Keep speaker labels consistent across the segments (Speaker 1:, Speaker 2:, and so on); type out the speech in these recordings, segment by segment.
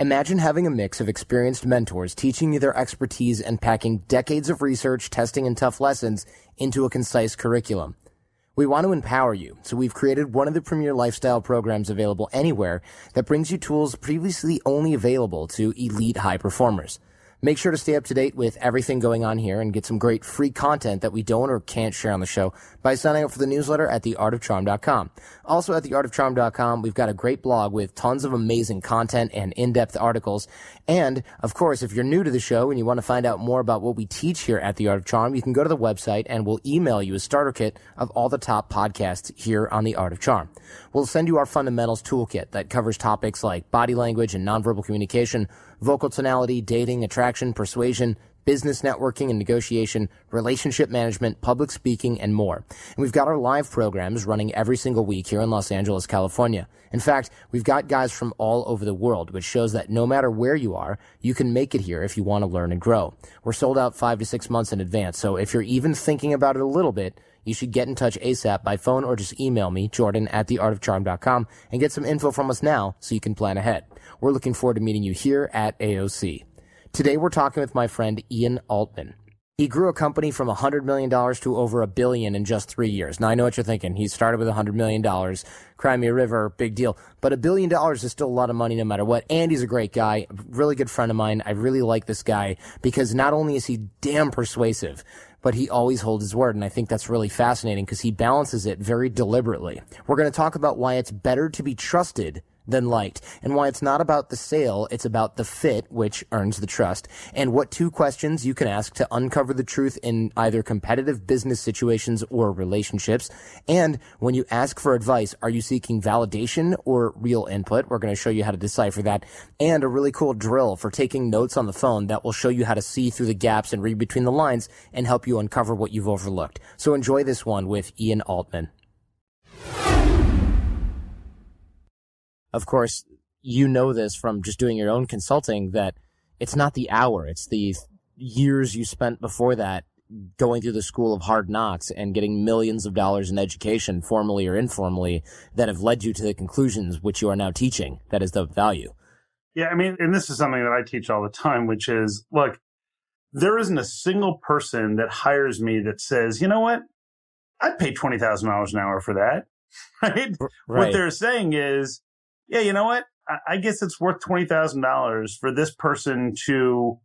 Speaker 1: Imagine having a mix of experienced mentors teaching you their expertise and packing decades of research, testing, and tough lessons into a concise curriculum. We want to empower you, so we've created one of the premier lifestyle programs available anywhere that brings you tools previously only available to elite high performers. Make sure to stay up to date with everything going on here and get some great free content that we don't or can't share on the show by signing up for the newsletter at theartofcharm.com. Also at theartofcharm.com, we've got a great blog with tons of amazing content and in-depth articles. And of course, if you're new to the show and you want to find out more about what we teach here at The Art of Charm, you can go to the website and we'll email you a starter kit of all the top podcasts here on The Art of Charm. We'll send you our fundamentals toolkit that covers topics like body language and nonverbal communication, vocal tonality, dating, attraction, persuasion, business networking and negotiation, relationship management, public speaking, and more. And we've got our live programs running every single week here in Los Angeles, California. In fact, we've got guys from all over the world, which shows that no matter where you are, you can make it here if you want to learn and grow. We're sold out five to six months in advance, so if you're even thinking about it a little bit, you should get in touch ASAP by phone or just email me, Jordan at theartofcharm.com, and get some info from us now so you can plan ahead. We're looking forward to meeting you here at AOC. Today we're talking with my friend Ian Altman. He grew a company from $100 million to over a billion in just three years. Now I know what you're thinking. He started with $100 million, Crimea River, big deal. But a billion dollars is still a lot of money no matter what. And he's a great guy, really good friend of mine. I really like this guy because not only is he damn persuasive, but he always holds his word. And I think that's really fascinating because he balances it very deliberately. We're going to talk about why it's better to be trusted than liked, and why it's not about the sale, it's about the fit, which earns the trust, and what two questions you can ask to uncover the truth in either competitive business situations or relationships. And when you ask for advice, are you seeking validation or real input? We're going to show you how to decipher that, and a really cool drill for taking notes on the phone that will show you how to see through the gaps and read between the lines and help you uncover what you've overlooked. So enjoy this one with Ian Altman. Of course, you know this from just doing your own consulting that it's not the hour, it's the years you spent before that going through the school of hard knocks and getting millions of dollars in education, formally or informally, that have led you to the conclusions which you are now teaching. That is the value.
Speaker 2: Yeah, I mean, and this is something that I teach all the time, which is look, there isn't a single person that hires me that says, you know what, I'd pay $20,000 an hour for that. Right? right? What they're saying is, yeah, you know what? I, I guess it's worth $20,000 for this person to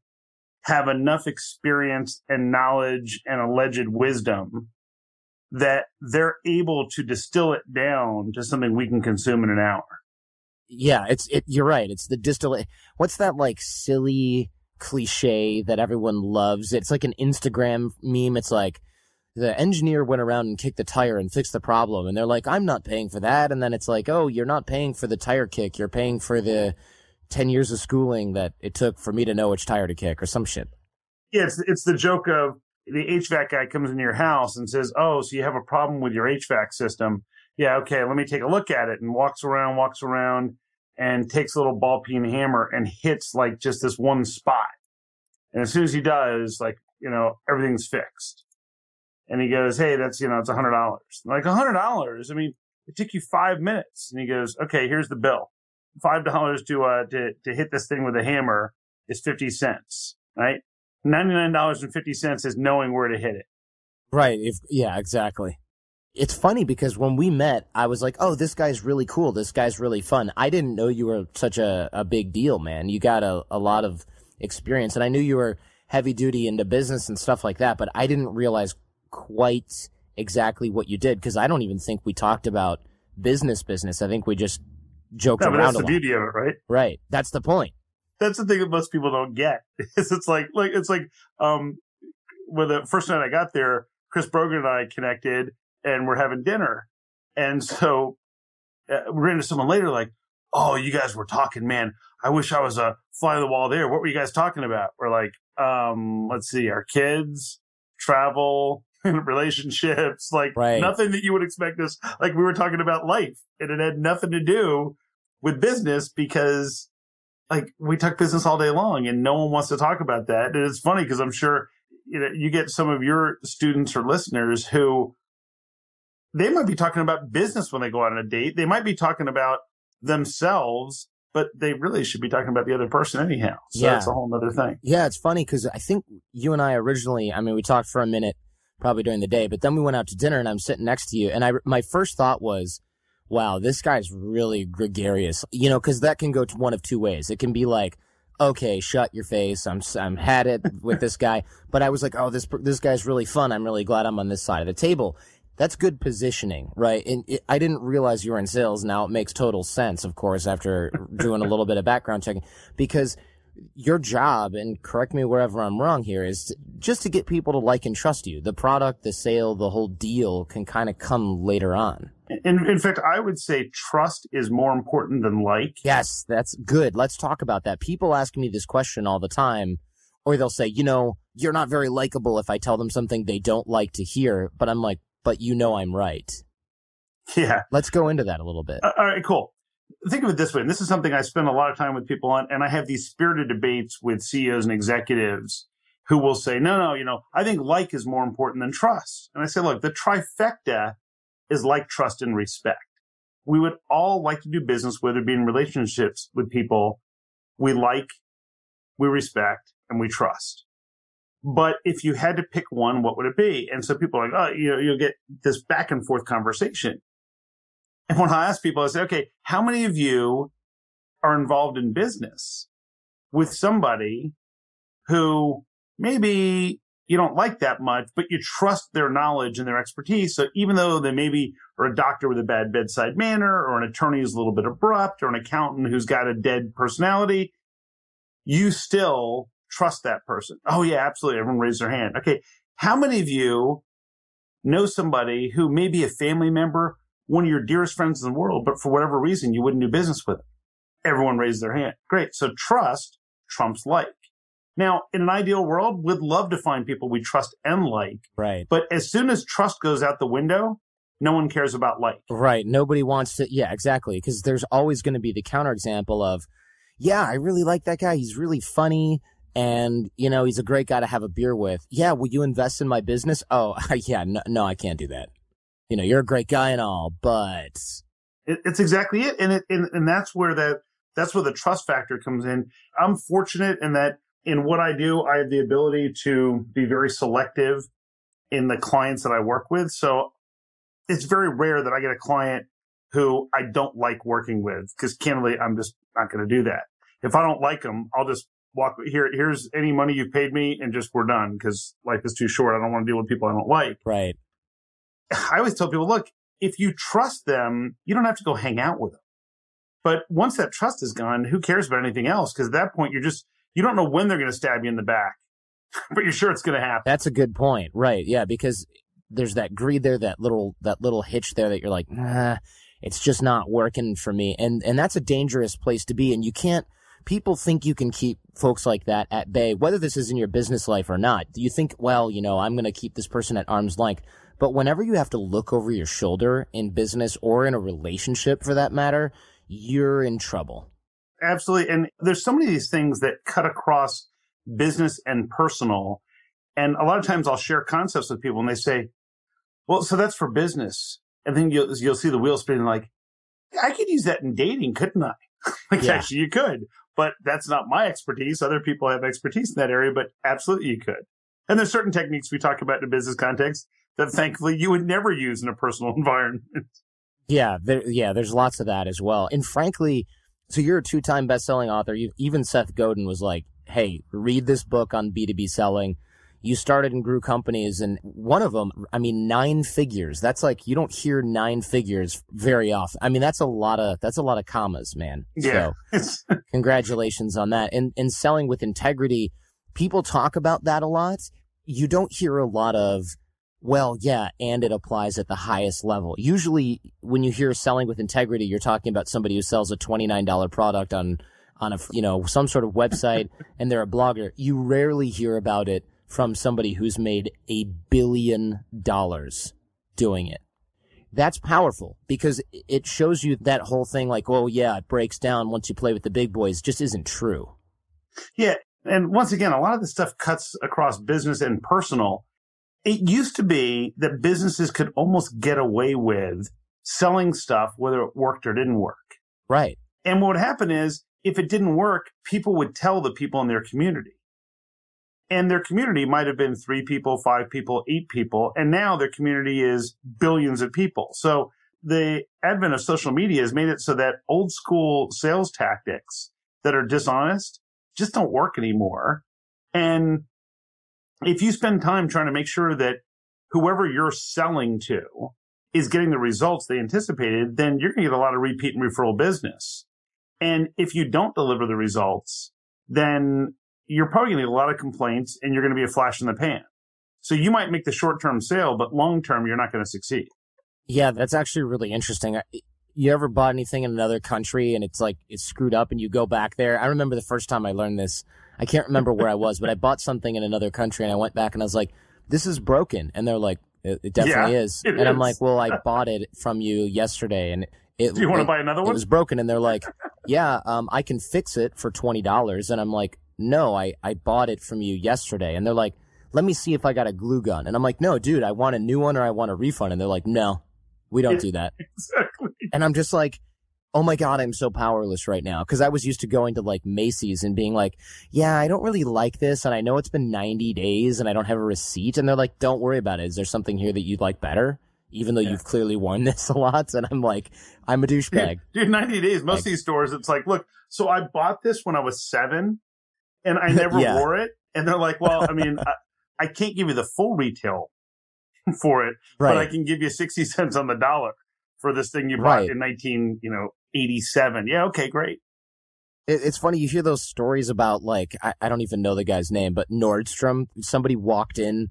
Speaker 2: have enough experience and knowledge and alleged wisdom that they're able to distill it down to something we can consume in an hour.
Speaker 1: Yeah, it's it. You're right. It's the distillate. What's that like silly cliche that everyone loves? It's like an Instagram meme. It's like the engineer went around and kicked the tire and fixed the problem. And they're like, I'm not paying for that. And then it's like, oh, you're not paying for the tire kick. You're paying for the 10 years of schooling that it took for me to know which tire to kick or some shit.
Speaker 2: Yeah, it's, it's the joke of the HVAC guy comes into your house and says, oh, so you have a problem with your HVAC system. Yeah, okay, let me take a look at it. And walks around, walks around and takes a little ball peen hammer and hits like just this one spot. And as soon as he does, like, you know, everything's fixed. And he goes, Hey, that's, you know, it's a hundred dollars. Like a hundred dollars. I mean, it took you five minutes. And he goes, okay, here's the bill. Five dollars to, uh, to, to hit this thing with a hammer is 50 cents, right? $99.50 is knowing where to hit it.
Speaker 1: Right. If, yeah, exactly. it's funny because when we met, I was like, "Oh, this guy's really cool. This guy's really fun." I didn't know you were such a, a big deal, man. You got a, a lot of experience, and I knew you were heavy duty into business and stuff like that, but I didn't realize quite exactly what you did because I don't even think we talked about business business. I think we just joked
Speaker 2: No, but
Speaker 1: around
Speaker 2: that's
Speaker 1: a
Speaker 2: the
Speaker 1: lot.
Speaker 2: beauty of it, right?
Speaker 1: Right. That's the point.
Speaker 2: That's the thing that most people don't get. Is it's like like it's like um when the first night I got there, Chris Brogan and I connected and we're having dinner, and so uh, we ran into someone later like, "Oh, you guys were talking, man. I wish I was a fly on the wall there. What were you guys talking about?" We're like, um, let's see, our kids, travel, relationships, like
Speaker 1: Right.
Speaker 2: nothing that you would expect us. Like we were talking about life, and it had nothing to do with business because like we talk business all day long and no one wants to talk about that. And it's funny because I'm sure you know you get some of your students or listeners who they might be talking about business when they go out on a date. They might be talking about themselves, but they really should be talking about the other person anyhow. So
Speaker 1: Yeah.
Speaker 2: that's a whole other thing.
Speaker 1: Yeah, it's funny because I think you and I originally, I mean, we talked for a minute probably during the day, but then we went out to dinner and I'm sitting next to you. And I, my first thought was, wow, this guy's really gregarious, you know, because that can go to one of two ways. It can be like, okay, shut your face. I'm, I'm had it with this guy. But I was like, oh, this, this guy's really fun. I'm really glad I'm on this side of the table. That's good positioning, right? And it, I didn't realize you were in sales. Now it makes total sense, of course, after doing a little bit of background checking, because your job, and correct me wherever I'm wrong here, is to, just to get people to like and trust you. The product, the sale, the whole deal can kind of come later on.
Speaker 2: In, in fact, I would say trust is more important than like.
Speaker 1: Yes, that's good. Let's talk about that. People ask me this question all the time, or they'll say, you know, you're not very likable if I tell them something they don't like to hear. But I'm like, but you know I'm right.
Speaker 2: Yeah.
Speaker 1: Let's go into that a little bit.
Speaker 2: Uh, all right, cool. Think of it this way. And this is something I spend a lot of time with people on, and I have these spirited debates with CEOs and executives who will say, no, no, you know, I think like is more important than trust. And I say, look, the trifecta is like, trust, and respect. We would all like to do business, whether it be in relationships with people we like, we respect, and we trust. But if you had to pick one, what would it be? And so people are like, oh, you know, you'll get this back and forth conversation. And when I ask people, I say, okay, how many of you are involved in business with somebody who maybe you don't like that much, but you trust their knowledge and their expertise. So even though they maybe are a doctor with a bad bedside manner or an attorney who's a little bit abrupt or an accountant who's got a dead personality, you still trust that person. Oh yeah, absolutely. Everyone raise their hand. Okay. How many of you know somebody who may be a family member, one of your dearest friends in the world, but for whatever reason, you wouldn't do business with them? Everyone raised their hand. Great. So trust trumps like. Now, in an ideal world, we'd love to find people we trust and like,
Speaker 1: Right.
Speaker 2: but as soon as trust goes out the window, no one cares about like.
Speaker 1: Right. Nobody wants to. Yeah, exactly. Because there's always going to be the counterexample of, yeah, I really like that guy. He's really funny. And, you know, he's a great guy to have a beer with. Yeah. Will you invest in my business? Oh, yeah. No, no, I can't do that. You know, you're a great guy and all, but
Speaker 2: It, it's exactly it. And it, and, and that's where that, that's where the trust factor comes in. I'm fortunate in that in what I do, I have the ability to be very selective in the clients that I work with. So it's very rare that I get a client who I don't like working with because candidly, I'm just not going to do that. If I don't like them, I'll just walk here. Here's any money you've paid me and just we're done because life is too short. I don't want to deal with people I don't like.
Speaker 1: right.
Speaker 2: I always tell people, look, if you trust them, you don't have to go hang out with them. But once that trust is gone, who cares about anything else? Because at that point, you're just, you don't know when they're going to stab you in the back, but you're sure it's going to happen.
Speaker 1: That's a good point. Right. Yeah. Because there's that greed there, that little, that little hitch there that you're like, nah, it's just not working for me. And, and that's a dangerous place to be. And you can't, people think you can keep folks like that at bay, whether this is in your business life or not. Do you think, well, you know, I'm going to keep this person at arm's length. But whenever you have to look over your shoulder in business or in a relationship for that matter, you're in trouble.
Speaker 2: Absolutely. And there's so many of these things that cut across business and personal. And a lot of times I'll share concepts with people and they say, well, so that's for business. And then you'll, you'll see the wheel spinning like, I could use that in dating, couldn't I? like,
Speaker 1: Yeah.
Speaker 2: actually, you could, but that's not my expertise. Other people have expertise in that area, but absolutely you could. And there's certain techniques we talk about in a business context that thankfully you would never use in a personal environment.
Speaker 1: Yeah, there, yeah, there's lots of that as well. And frankly, so you're a two-time best-selling author. You, even Seth Godin was like, "Hey, read this book on B2B selling." You started and grew companies, and one of them, I mean, nine figures. That's like you don't hear nine figures very often. I mean, that's a lot of that's a lot of commas, man.
Speaker 2: Yeah.
Speaker 1: So, congratulations on that. And and selling with integrity, people talk about that a lot. You don't hear a lot of well, yeah, and it applies at the highest level. Usually when you hear selling with integrity, you're talking about somebody who sells a $29 product on, on a, you know, some sort of website and they're a blogger. You rarely hear about it from somebody who's made a billion dollars doing it. That's powerful because it shows you that whole thing like, oh yeah, it breaks down once you play with the big boys just isn't true.
Speaker 2: Yeah. And once again, a lot of this stuff cuts across business and personal it used to be that businesses could almost get away with selling stuff, whether it worked or didn't work.
Speaker 1: Right.
Speaker 2: And what would happen is if it didn't work, people would tell the people in their community. And their community might have been three people, five people, eight people. And now their community is billions of people. So the advent of social media has made it so that old school sales tactics that are dishonest just don't work anymore. And if you spend time trying to make sure that whoever you're selling to is getting the results they anticipated, then you're going to get a lot of repeat and referral business. And if you don't deliver the results, then you're probably going to get a lot of complaints and you're going to be a flash in the pan. So you might make the short term sale, but long term, you're not going to succeed.
Speaker 1: Yeah, that's actually really interesting. You ever bought anything in another country and it's like it's screwed up and you go back there? I remember the first time I learned this. I can't remember where I was, but I bought something in another country and I went back and I was like, this is broken. And they're like, it, it definitely
Speaker 2: Yeah,
Speaker 1: is.
Speaker 2: it
Speaker 1: And I'm like, well, I bought it from you yesterday and it,
Speaker 2: Do you want to buy another
Speaker 1: it
Speaker 2: one?
Speaker 1: was broken. And they're like, yeah, um, I can fix it for $20. And I'm like, no, I, I bought it from you yesterday. And they're like, let me see if I got a glue gun. And I'm like, no, dude, I want a new one or I want a refund. And they're like, no, we don't do that.
Speaker 2: exactly.
Speaker 1: And I'm just like, oh my God, I'm so powerless right now. Cause I was used to going to like Macy's and being like, yeah, I don't really like this. And I know it's been 90 days and I don't have a receipt. And they're like, don't worry about it. Is there something here that you'd like better? Even though
Speaker 2: Yeah.
Speaker 1: you've clearly worn this a lot. And I'm like, I'm a douchebag.
Speaker 2: Dude, 90 days. Most
Speaker 1: Like-
Speaker 2: of these stores, it's like, look, so I bought this when I was seven and I never
Speaker 1: Yeah.
Speaker 2: wore it. And they're like, well, I mean, I, I can't give you the full retail for it, but I can give you 60 cents on the dollar for this thing you bought
Speaker 1: Right.
Speaker 2: in 19, you know, 87. Yeah. Okay. Great.
Speaker 1: It, it's funny. You hear those stories about like, I, I don't even know the guy's name, but Nordstrom, somebody walked in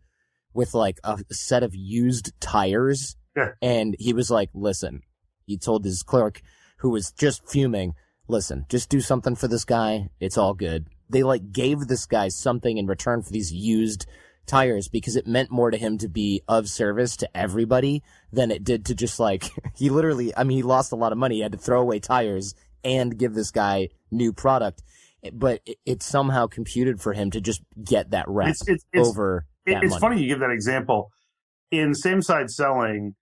Speaker 1: with like a set of used tires
Speaker 2: Yeah.
Speaker 1: and he was like, listen, he told his clerk who was just fuming, listen, just do something for this guy. It's all good. They like gave this guy something in return for these used tires because it meant more to him to be of service to everybody than it did to just like, he literally, I mean, he lost a lot of money. He had to throw away tires and give this guy new product. But it, it's somehow computed for him to just get that rep
Speaker 2: It's, it's, it's,
Speaker 1: over
Speaker 2: it- it's
Speaker 1: money.
Speaker 2: funny you give that example. In same side selling,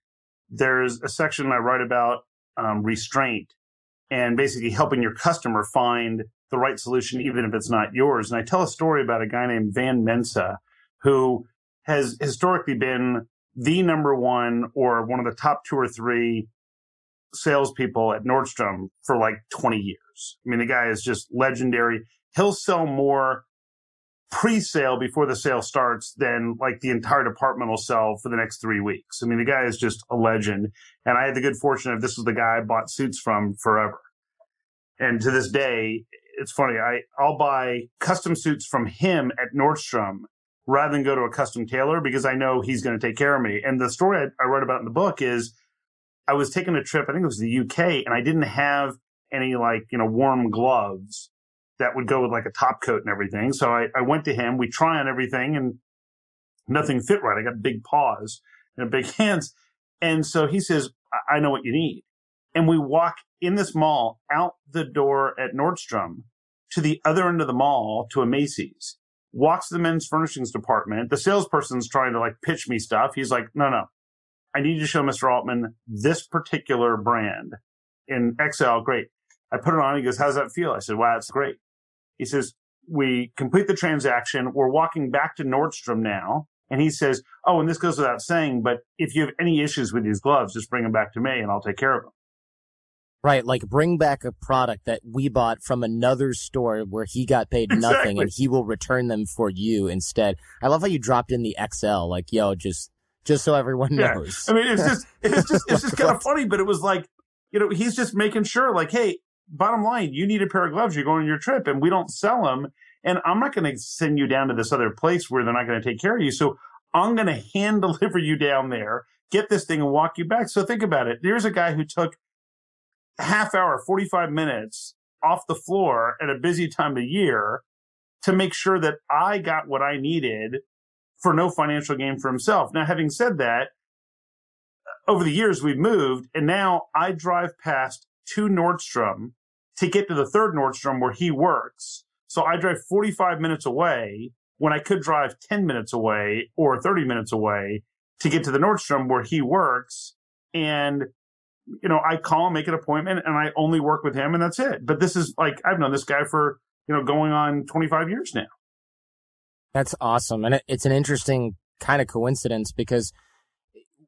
Speaker 2: there's a section I write about um, restraint and basically helping your customer find the right solution, even if it's not yours. And I tell a story about a guy named Van Mensa who has historically been the number one or one of the top two or three salespeople at Nordstrom for like 20 years. I mean, the guy is just legendary. He'll sell more pre-sale before the sale starts than like the entire department will sell for the next three weeks. I mean, the guy is just a legend. And I had the good fortune of this was the guy I bought suits from forever. And to this day, it's funny. I, I'll buy custom suits from him at Nordstrom rather than go to a custom tailor because I know he's going to take care of me. And the story I, I wrote about in the book is I was taking a trip, I think it was the UK, and I didn't have any like, you know, warm gloves that would go with like a top coat and everything. So I, I went to him, we try on everything and nothing fit right. I got big paws and big hands. And so he says, I, I know what you need. And we walk in this mall out the door at Nordstrom to the other end of the mall to a Macy's. Walks to the men's furnishings department. The salesperson's trying to like pitch me stuff. He's like, no, no, I need to show Mr. Altman this particular brand in XL. Great. I put it on. He goes, how's that feel? I said, wow, it's great. He says, we complete the transaction. We're walking back to Nordstrom now. And he says, Oh, and this goes without saying, but if you have any issues with these gloves, just bring them back to me and I'll take care of them.
Speaker 1: Right, like bring back a product that we bought from another store where he got paid nothing and he will return them for you instead. I love how you dropped in the XL, like, yo, just just so everyone
Speaker 2: Yeah.
Speaker 1: knows.
Speaker 2: I mean, it's just, it's just, it's just kind of funny, but it was like, you know, he's just making sure, like, hey, bottom line, you need a pair of gloves. You're going on your trip, and we don't sell them. And I'm not going to send you down to this other place where they're not going to take care of you. So I'm going to hand deliver you down there, get this thing, and walk you back. So think about it. There's a guy who took half hour, 45 minutes off the floor at a busy time of year to make sure that I got what I needed for no financial gain for himself. Now, having said that, over the years we've moved and now I drive past two Nordstrom to get to the third Nordstrom where he works. So I drive 45 minutes away when I could drive 10 minutes away or 30 minutes away to get to the Nordstrom where he works. And, you know, I call him, make an appointment and I only work with him and that's it. But this is like, I've known this guy for, you know, going on 25 years now.
Speaker 1: That's awesome. And it, it's an interesting kind of coincidence because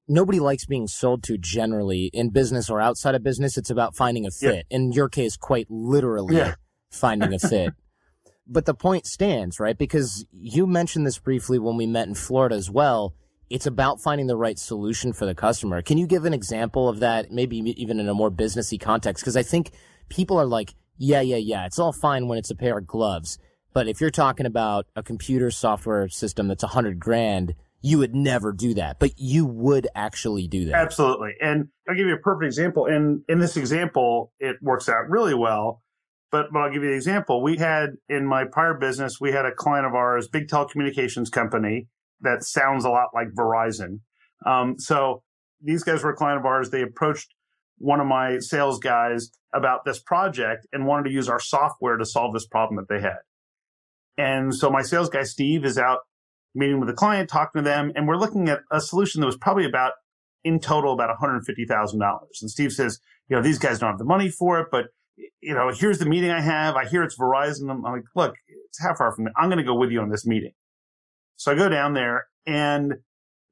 Speaker 1: nobody likes being sold to generally in business or outside of business. It's about finding a
Speaker 2: Yeah.
Speaker 1: fit. In your case, quite literally
Speaker 2: Yeah.
Speaker 1: finding a fit. but the point stands, right? Because you mentioned this briefly when we met in Florida as well. It's about finding the right solution for the customer. Can you give an example of that, maybe even in a more businessy context? Because I think people are like, yeah, yeah, yeah, it's all fine when it's a pair of gloves. But if you're talking about a computer software system that's a hundred grand, you would never do that. But you would actually do that.
Speaker 2: Absolutely. And I'll give you a perfect example. And in this example, it works out really well. But, but I'll give you the example. We had in my prior business, we had a client of ours, big telecommunications company that sounds a lot like Verizon. Um, so these guys were a client of ours. They approached one of my sales guys about this project and wanted to use our software to solve this problem that they had. And so my sales guy, Steve, is out meeting with the client, talking to them, and we're looking at a solution that was probably about in total about $150,000. And Steve says, you know, these guys don't have the money for it, but you know, here's the meeting I have. I hear it's Verizon. I'm like, look, it's half far from me. I'm going to go with you on this meeting. So I go down there and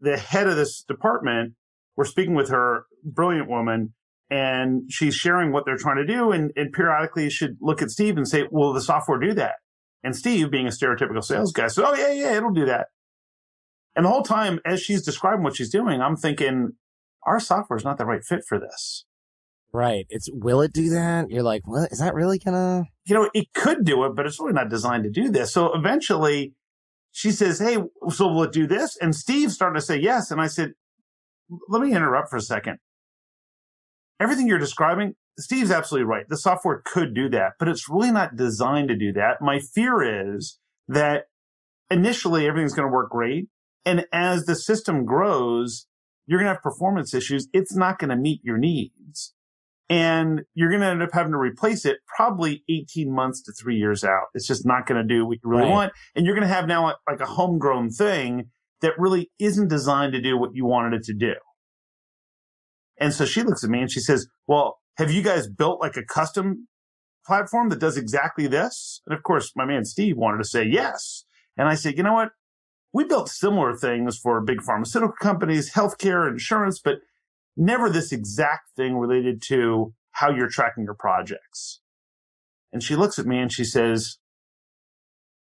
Speaker 2: the head of this department, we're speaking with her, brilliant woman, and she's sharing what they're trying to do. And, and periodically should look at Steve and say, will the software do that? And Steve, being a stereotypical sales guy, says, oh yeah, yeah, it'll do that. And the whole time, as she's describing what she's doing, I'm thinking, our software is not the right fit for this.
Speaker 1: Right. It's, will it do that? You're like, well, is that really gonna?
Speaker 2: You know, it could do it, but it's really not designed to do this. So eventually she says, Hey, so will it do this? And Steve started to say yes. And I said, let me interrupt for a second. Everything you're describing, Steve's absolutely right. The software could do that, but it's really not designed to do that. My fear is that initially everything's going to work great. And as the system grows, you're going to have performance issues. It's not going to meet your needs. And you're going to end up having to replace it probably 18 months to three years out. It's just not going to do what you really
Speaker 1: Right.
Speaker 2: want. And you're going to have now like- like a homegrown thing that really isn't designed to do what you wanted it to do. And so she looks at me and she says, well, have you guys built like a custom platform that does exactly this? And of course, my man Steve wanted to say yes. And I said, you know what? We built similar things for big pharmaceutical companies, healthcare, insurance, but never this exact thing related to how you're tracking your projects. And she looks at me and she says,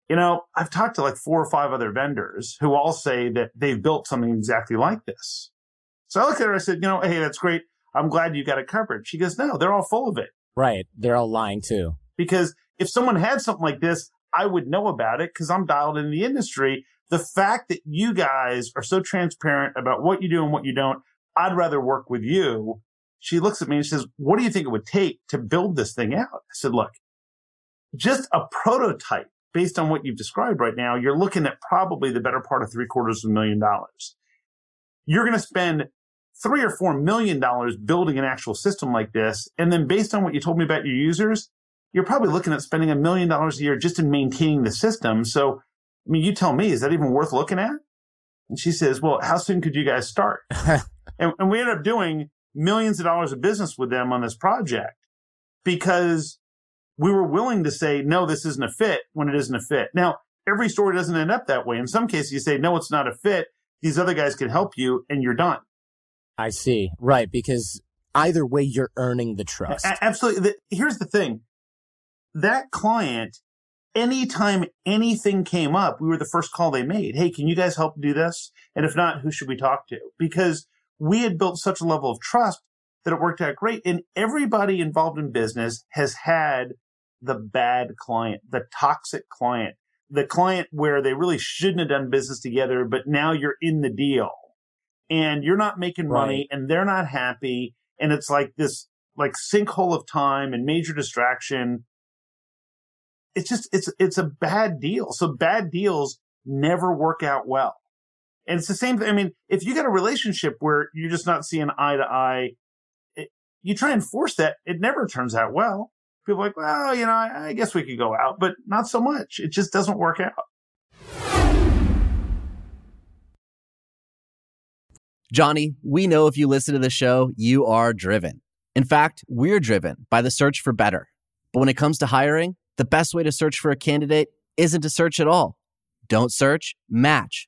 Speaker 2: you know, I've talked to like four or five other vendors who all say that they've built something exactly like this. So I looked at her, I said, you know, hey, that's great. I'm glad you got it covered. She goes, no, they're all full of it
Speaker 1: Right. They're all lying too.
Speaker 2: because if someone had something like this, I would know about it because I'm dialed in the industry. The fact that you guys are so transparent about what you do and what you don't, I'd rather work with you. She looks at me and says, what do you think it would take to build this thing out? I said, look, just a prototype based on what you've described right now, you're looking at probably the better part of three quarters of a million dollars. You're going to spend three or four million dollars building an actual system like this. And then based on what you told me about your users, you're probably looking at spending a million dollars a year just in maintaining the system. So, I mean, you tell me, is that even worth looking at? And she says, well, how soon could you guys start? and, and we ended up doing millions of dollars of business with them on this project because we were willing to say, no, this isn't a fit when it isn't a fit. Now, every story doesn't end up that way. In some cases, you say, no, it's not a fit. These other guys can help you and you're done.
Speaker 1: I see. Right. Because either way, you're earning the trust.
Speaker 2: A- absolutely. Here's the thing. That client, anytime anything came up, we were the first call they made. Hey, can you guys help do this? And if not, who should we talk to? Because we had built such a level of trust that it worked out great. And everybody involved in business has had the bad client, the toxic client, the client where they really shouldn't have done business together, but now you're in the deal and you're not making money and they're not happy. And it's like this like sinkhole of time and major distraction. It's just, it's, it's a bad deal. So bad deals never work out well. And it's the same thing. I mean, if you got a relationship where you're just not seeing eye to eye, you try and force that, it never turns out well. People are like, well, you know, I, I guess we could go out, but not so much. It just doesn't work out.
Speaker 3: Johnny, we know if you listen to the show, you are driven. In fact, we're driven by the search for better. But when it comes to hiring, the best way to search for a candidate isn't to search at all. Don't search, match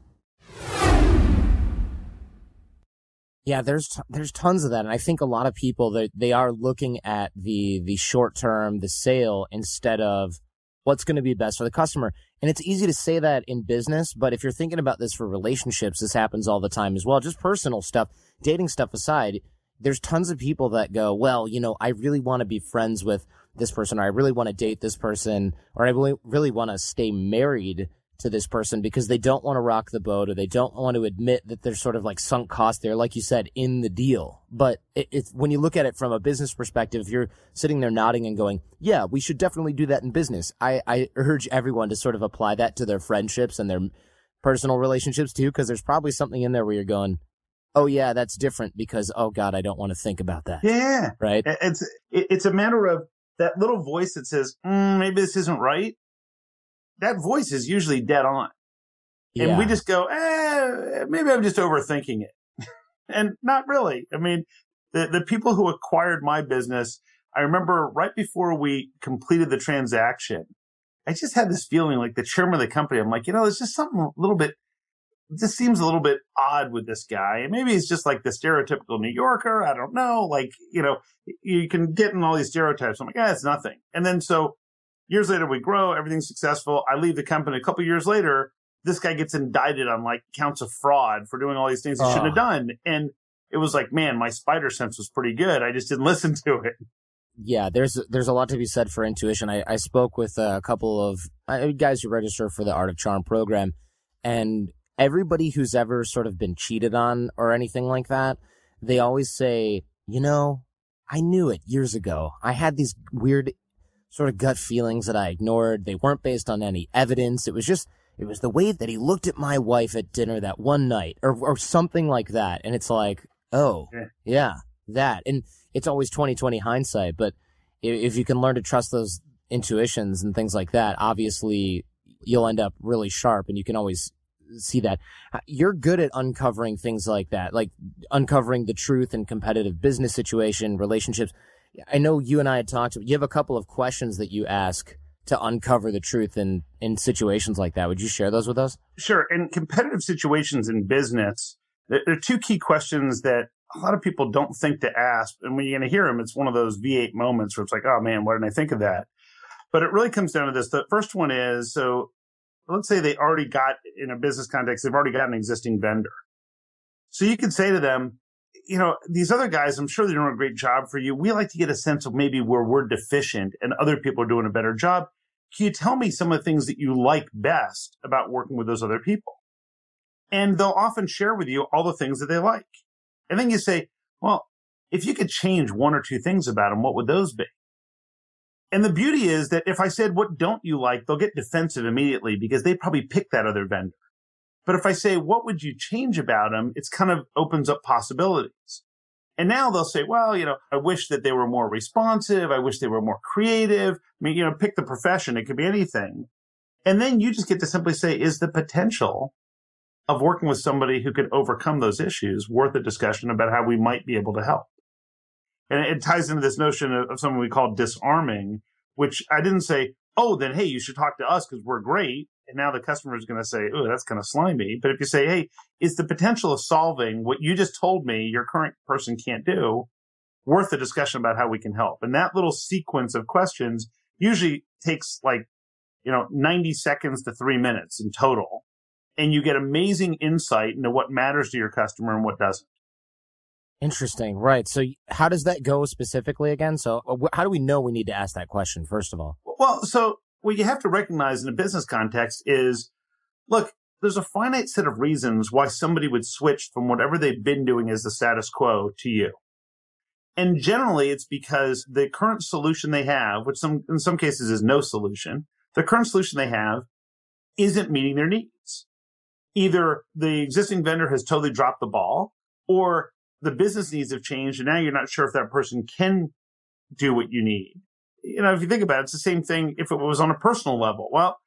Speaker 1: Yeah, there's t- there's tons of that, and I think a lot of people that they are looking at the the short term, the sale instead of what's going to be best for the customer. And it's easy to say that in business, but if you're thinking about this for relationships, this happens all the time as well. Just personal stuff, dating stuff aside, there's tons of people that go, well, you know, I really want to be friends with this person, or I really want to date this person, or I really really want to stay married to this person because they don't want to rock the boat or they don't want to admit that there's sort of like sunk cost there, like you said, in the deal. But it, it's when you look at it from a business perspective, you're sitting there nodding and going, yeah, we should definitely do that in business. I, I urge everyone to sort of apply that to their friendships and their personal relationships too, because there's probably something in there where you're going, oh yeah, that's different because, oh God, I don't want to think about that.
Speaker 2: Yeah.
Speaker 1: Right.
Speaker 2: It's, it's a matter of that little voice that says, mm, maybe this isn't right that voice is usually dead on. Yeah. And we just go, eh, maybe I'm just overthinking it. and not really. I mean, the, the people who acquired my business, I remember right before we completed the transaction, I just had this feeling like the chairman of the company. I'm like, you know, there's just something a little bit, this seems a little bit odd with this guy. And maybe he's just like the stereotypical New Yorker. I don't know. Like, you know, you can get in all these stereotypes. I'm like, ah, it's nothing. And then so Years later, we grow, everything's successful. I leave the company. A couple years later, this guy gets indicted on like counts of fraud for doing all these things he shouldn't have done. And it was like, man, my spider sense was pretty good. I just didn't listen to it.
Speaker 1: Yeah, there's there's a lot to be said for intuition. I, I spoke with a couple of uh, guys who register for the Art of Charm program, and everybody who's ever sort of been cheated on or anything like that, they always say, you know, I knew it years ago. I had these weird sort of gut feelings that I ignored. They weren't based on any evidence. It was just, it was the way that he looked at my wife at dinner that one night or, or something like that. And it's like, oh, yeah, that. And it's always 2020 hindsight, but if, if you can learn to trust those intuitions and things like that, obviously you'll end up really sharp and you can always see that. You're good at uncovering things like that, like uncovering the truth in competitive business situation, relationships. I know you and I had talked. You have a couple of questions that you ask to uncover the truth in in situations like that. Would you share those with us?
Speaker 2: Sure. In competitive situations in business, there are two key questions that a lot of people don't think to ask. And when you're going to hear them, it's one of those V8 moments where it's like, oh man, why didn't I think of that? But it really comes down to this. The first one is so let's say they already got in a business context, they've already got an existing vendor. So you could say to them, you know, these other guys, I'm sure they're doing a great job for you. We like to get a sense of maybe where we're deficient and other people are doing a better job. Can you tell me some of the things that you like best about working with those other people? And they'll often share with you all the things that they like. And then you say, well, if you could change one or two things about them, what would those be? And the beauty is that if I said, what don't you like? They'll get defensive immediately because they probably picked that other vendor. But if I say, what would you change about them? It's kind of opens up possibilities. And now they'll say, well, you know, I wish that they were more responsive. I wish they were more creative. I mean, you know, pick the profession. It could be anything. And then you just get to simply say, is the potential of working with somebody who could overcome those issues worth a discussion about how we might be able to help? And it ties into this notion of, of something we call disarming, which I didn't say, oh, then hey, you should talk to us because we're great. And now the customer is going to say, oh, that's kind of slimy. But if you say, hey, is the potential of solving what you just told me your current person can't do worth a discussion about how we can help? And that little sequence of questions usually takes like, you know, 90 seconds to three minutes in total. And you get amazing insight into what matters to your customer and what doesn't.
Speaker 1: Interesting. Right. So how does that go specifically again? So uh, how do we know we need to ask that question first of all?
Speaker 2: Well, so what you have to recognize in a business context is, look, there's a finite set of reasons why somebody would switch from whatever they've been doing as the status quo to you. And generally it's because the current solution they have, which some, in some cases is no solution, the current solution they have isn't meeting their needs. Either the existing vendor has totally dropped the ball or the business needs have changed and now you're not sure if that person can do what you need. You know, if you think about it, it's the same thing if it was on a personal level. Well,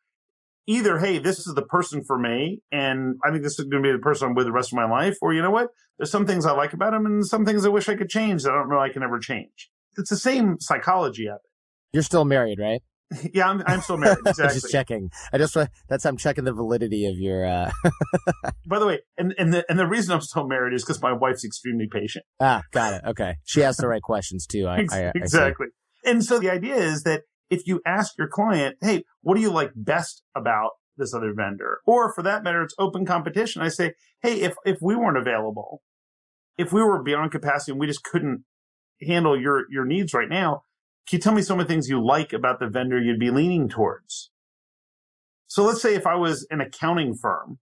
Speaker 2: either, hey, this is the person for me, and I think this is going to be the person I'm with the rest of my life, or you know what? There's some things I like about him and some things I wish I could change that I don't know I can ever change. It's the same psychology of it.
Speaker 1: You're still married, right?
Speaker 2: yeah, I'm, I'm still married. Exactly.
Speaker 1: just checking. I just that's I'm checking the validity of your. uh
Speaker 2: By the way, and and the and the reason I'm still married is because my wife's extremely patient.
Speaker 1: Ah, got it. Okay, she asks the right questions too. I, I,
Speaker 2: exactly.
Speaker 1: I
Speaker 2: and so the idea is that if you ask your client, "Hey, what do you like best about this other vendor?" or for that matter, it's open competition. I say, "Hey, if if we weren't available, if we were beyond capacity and we just couldn't handle your your needs right now." Can you tell me some of the things you like about the vendor you'd be leaning towards? So let's say if I was an accounting firm,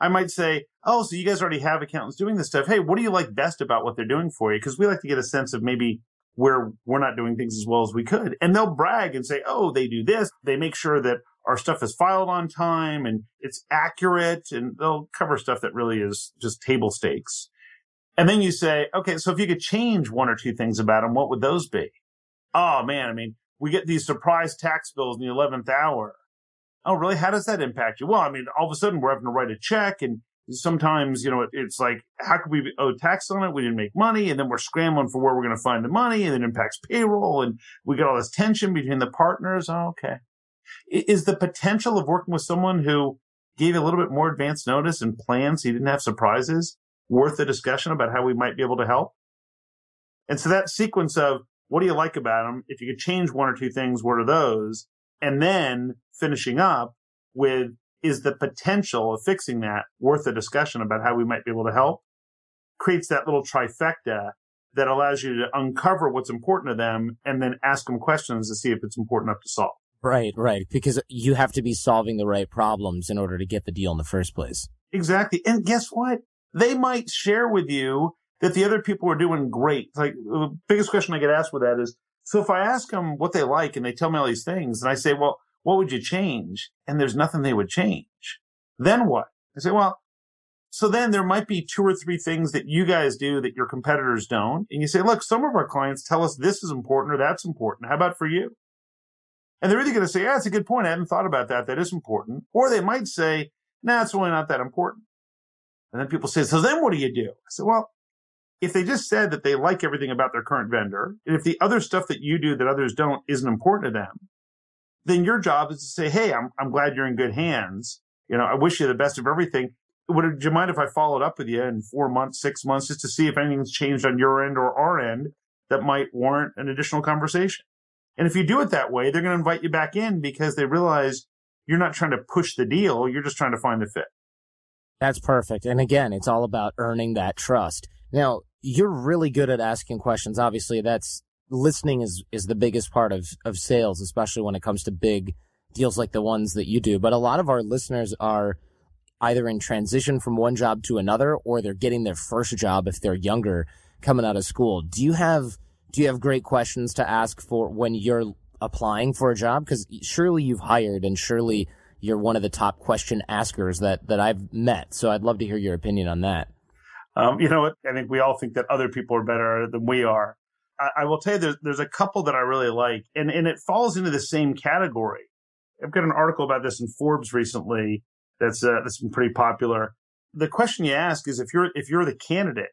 Speaker 2: I might say, Oh, so you guys already have accountants doing this stuff. Hey, what do you like best about what they're doing for you? Because we like to get a sense of maybe where we're not doing things as well as we could. And they'll brag and say, Oh, they do this. They make sure that our stuff is filed on time and it's accurate and they'll cover stuff that really is just table stakes. And then you say, okay, so if you could change one or two things about them, what would those be? Oh man, I mean, we get these surprise tax bills in the 11th hour. Oh, really? How does that impact you? Well, I mean, all of a sudden we're having to write a check and sometimes, you know, it, it's like, how could we owe tax on it? We didn't make money. And then we're scrambling for where we're going to find the money and it impacts payroll. And we get all this tension between the partners. Oh, okay. Is the potential of working with someone who gave a little bit more advance notice and plans so you didn't have surprises worth a discussion about how we might be able to help? And so that sequence of what do you like about them? If you could change one or two things, what are those? And then finishing up with is the potential of fixing that worth a discussion about how we might be able to help? Creates that little trifecta that allows you to uncover what's important to them and then ask them questions to see if it's important enough to solve.
Speaker 1: Right, right. Because you have to be solving the right problems in order to get the deal in the first place.
Speaker 2: Exactly. And guess what? They might share with you that the other people are doing great. Like the biggest question I get asked with that is, so if I ask them what they like and they tell me all these things and I say, well, what would you change? And there's nothing they would change. Then what? I say, well, so then there might be two or three things that you guys do that your competitors don't. And you say, look, some of our clients tell us this is important or that's important. How about for you? And they're either going to say, yeah, that's a good point. I hadn't thought about that. That is important. Or they might say, nah, it's really not that important. And then people say, so then what do you do? I say, well, if they just said that they like everything about their current vendor, and if the other stuff that you do that others don't isn't important to them, then your job is to say, Hey, I'm, I'm glad you're in good hands. You know, I wish you the best of everything. Would you mind if I followed up with you in four months, six months, just to see if anything's changed on your end or our end that might warrant an additional conversation? And if you do it that way, they're going to invite you back in because they realize you're not trying to push the deal. You're just trying to find the fit.
Speaker 1: That's perfect. And again, it's all about earning that trust. Now, you're really good at asking questions. Obviously, that's listening is, is the biggest part of, of sales, especially when it comes to big deals like the ones that you do. But a lot of our listeners are either in transition from one job to another or they're getting their first job if they're younger coming out of school. Do you have, do you have great questions to ask for when you're applying for a job? Cause surely you've hired and surely you're one of the top question askers that, that I've met. So I'd love to hear your opinion on that.
Speaker 2: Um, you know what? I think we all think that other people are better than we are. I, I, will tell you, there's, there's a couple that I really like, and, and it falls into the same category. I've got an article about this in Forbes recently that's uh, that's been pretty popular. The question you ask is if you're if you're the candidate,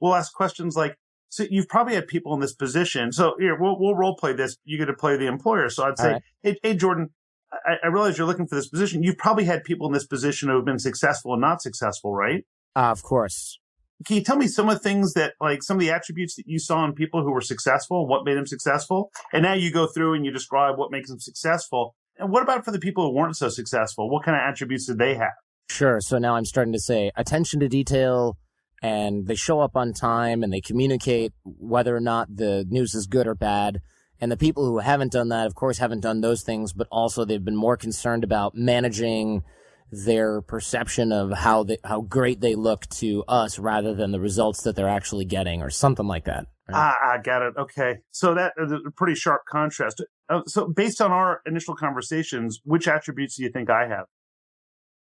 Speaker 2: we'll ask questions like, so you've probably had people in this position. So here, we'll we'll role play this. You get to play the employer. So I'd say, right. hey, hey, Jordan, I, I, realize you're looking for this position. You've probably had people in this position who have been successful and not successful, right?
Speaker 1: Uh, of course.
Speaker 2: Can you tell me some of the things that, like, some of the attributes that you saw in people who were successful, what made them successful? And now you go through and you describe what makes them successful. And what about for the people who weren't so successful? What kind of attributes did they have?
Speaker 1: Sure. So now I'm starting to say attention to detail, and they show up on time and they communicate whether or not the news is good or bad. And the people who haven't done that, of course, haven't done those things, but also they've been more concerned about managing their perception of how they, how great they look to us rather than the results that they're actually getting or something like that.
Speaker 2: Right? Ah, I got it. Okay. So that is a pretty sharp contrast. Uh, so based on our initial conversations, which attributes do you think I have?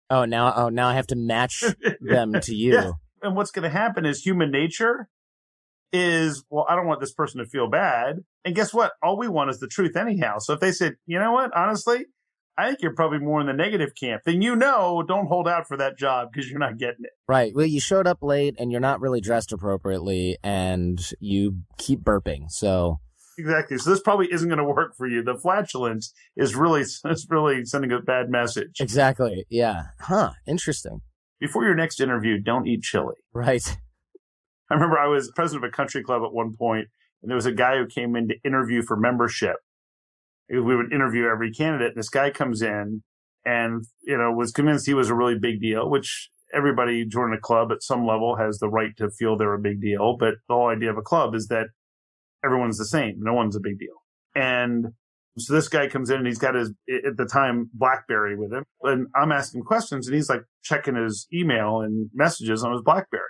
Speaker 1: Oh, now, oh, now I have to match them to you. Yeah.
Speaker 2: And what's going to happen is human nature is, well, I don't want this person to feel bad. And guess what? All we want is the truth anyhow. So if they said, you know what, honestly, I think you're probably more in the negative camp. Then you know, don't hold out for that job because you're not getting it.
Speaker 1: Right. Well, you showed up late and you're not really dressed appropriately and you keep burping. So
Speaker 2: exactly. So this probably isn't going to work for you. The flatulence is really is really sending a bad message.
Speaker 1: Exactly. Yeah. Huh. Interesting.
Speaker 2: Before your next interview, don't eat chili.
Speaker 1: Right.
Speaker 2: I remember I was president of a country club at one point, and there was a guy who came in to interview for membership we would interview every candidate. And this guy comes in and, you know, was convinced he was a really big deal, which everybody joining a club at some level has the right to feel they're a big deal. But the whole idea of a club is that everyone's the same. No one's a big deal. And So this guy comes in and he's got his, at the time, Blackberry with him. And I'm asking questions and he's like checking his email and messages on his Blackberry.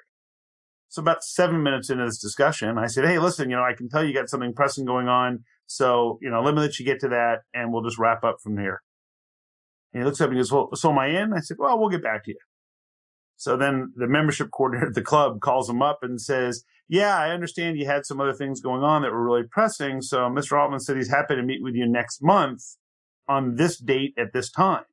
Speaker 2: So about seven minutes into this discussion, I said, Hey, listen, you know, I can tell you got something pressing going on. So, you know, let me let you get to that and we'll just wrap up from here. And he looks up and goes, well, so am I in? I said, well, we'll get back to you. So then the membership coordinator at the club calls him up and says, yeah, I understand you had some other things going on that were really pressing. So Mr. Altman said he's happy to meet with you next month on this date at this time.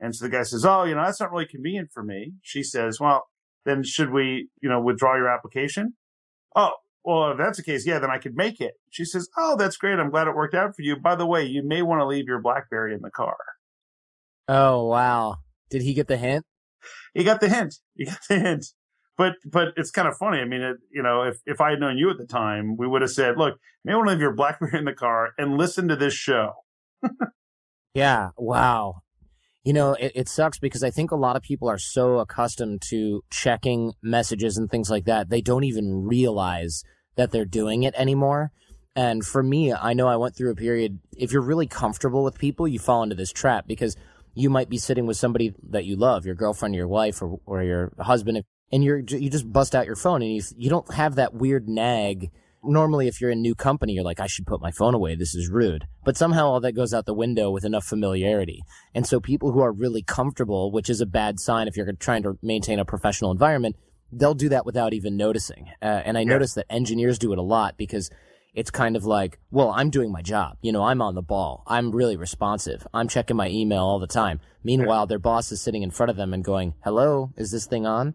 Speaker 2: And so the guy says, oh, you know, that's not really convenient for me. She says, well, then should we, you know, withdraw your application? Oh, well, if that's the case, yeah, then I could make it. She says, oh, that's great. I'm glad it worked out for you. By the way, you may want to leave your Blackberry in the car.
Speaker 1: Oh, wow. Did he get the hint?
Speaker 2: He got the hint. He got the hint. But, but it's kind of funny. I mean, it, you know, if, if I had known you at the time, we would have said, look, you may want to leave your Blackberry in the car and listen to this show.
Speaker 1: yeah. Wow. You know, it, it, sucks because I think a lot of people are so accustomed to checking messages and things like that, they don't even realize that they're doing it anymore. And for me, I know I went through a period. If you're really comfortable with people, you fall into this trap because you might be sitting with somebody that you love, your girlfriend, your wife, or, or your husband, and you're, you just bust out your phone and you, you don't have that weird nag normally if you're in new company, you're like, I should put my phone away. This is rude. But somehow all that goes out the window with enough familiarity. And so people who are really comfortable, which is a bad sign if you're trying to maintain a professional environment, they'll do that without even noticing. Uh, and I yeah. notice that engineers do it a lot because it's kind of like, well, I'm doing my job. You know, I'm on the ball. I'm really responsive. I'm checking my email all the time. Meanwhile, their boss is sitting in front of them and going, hello, is this thing on?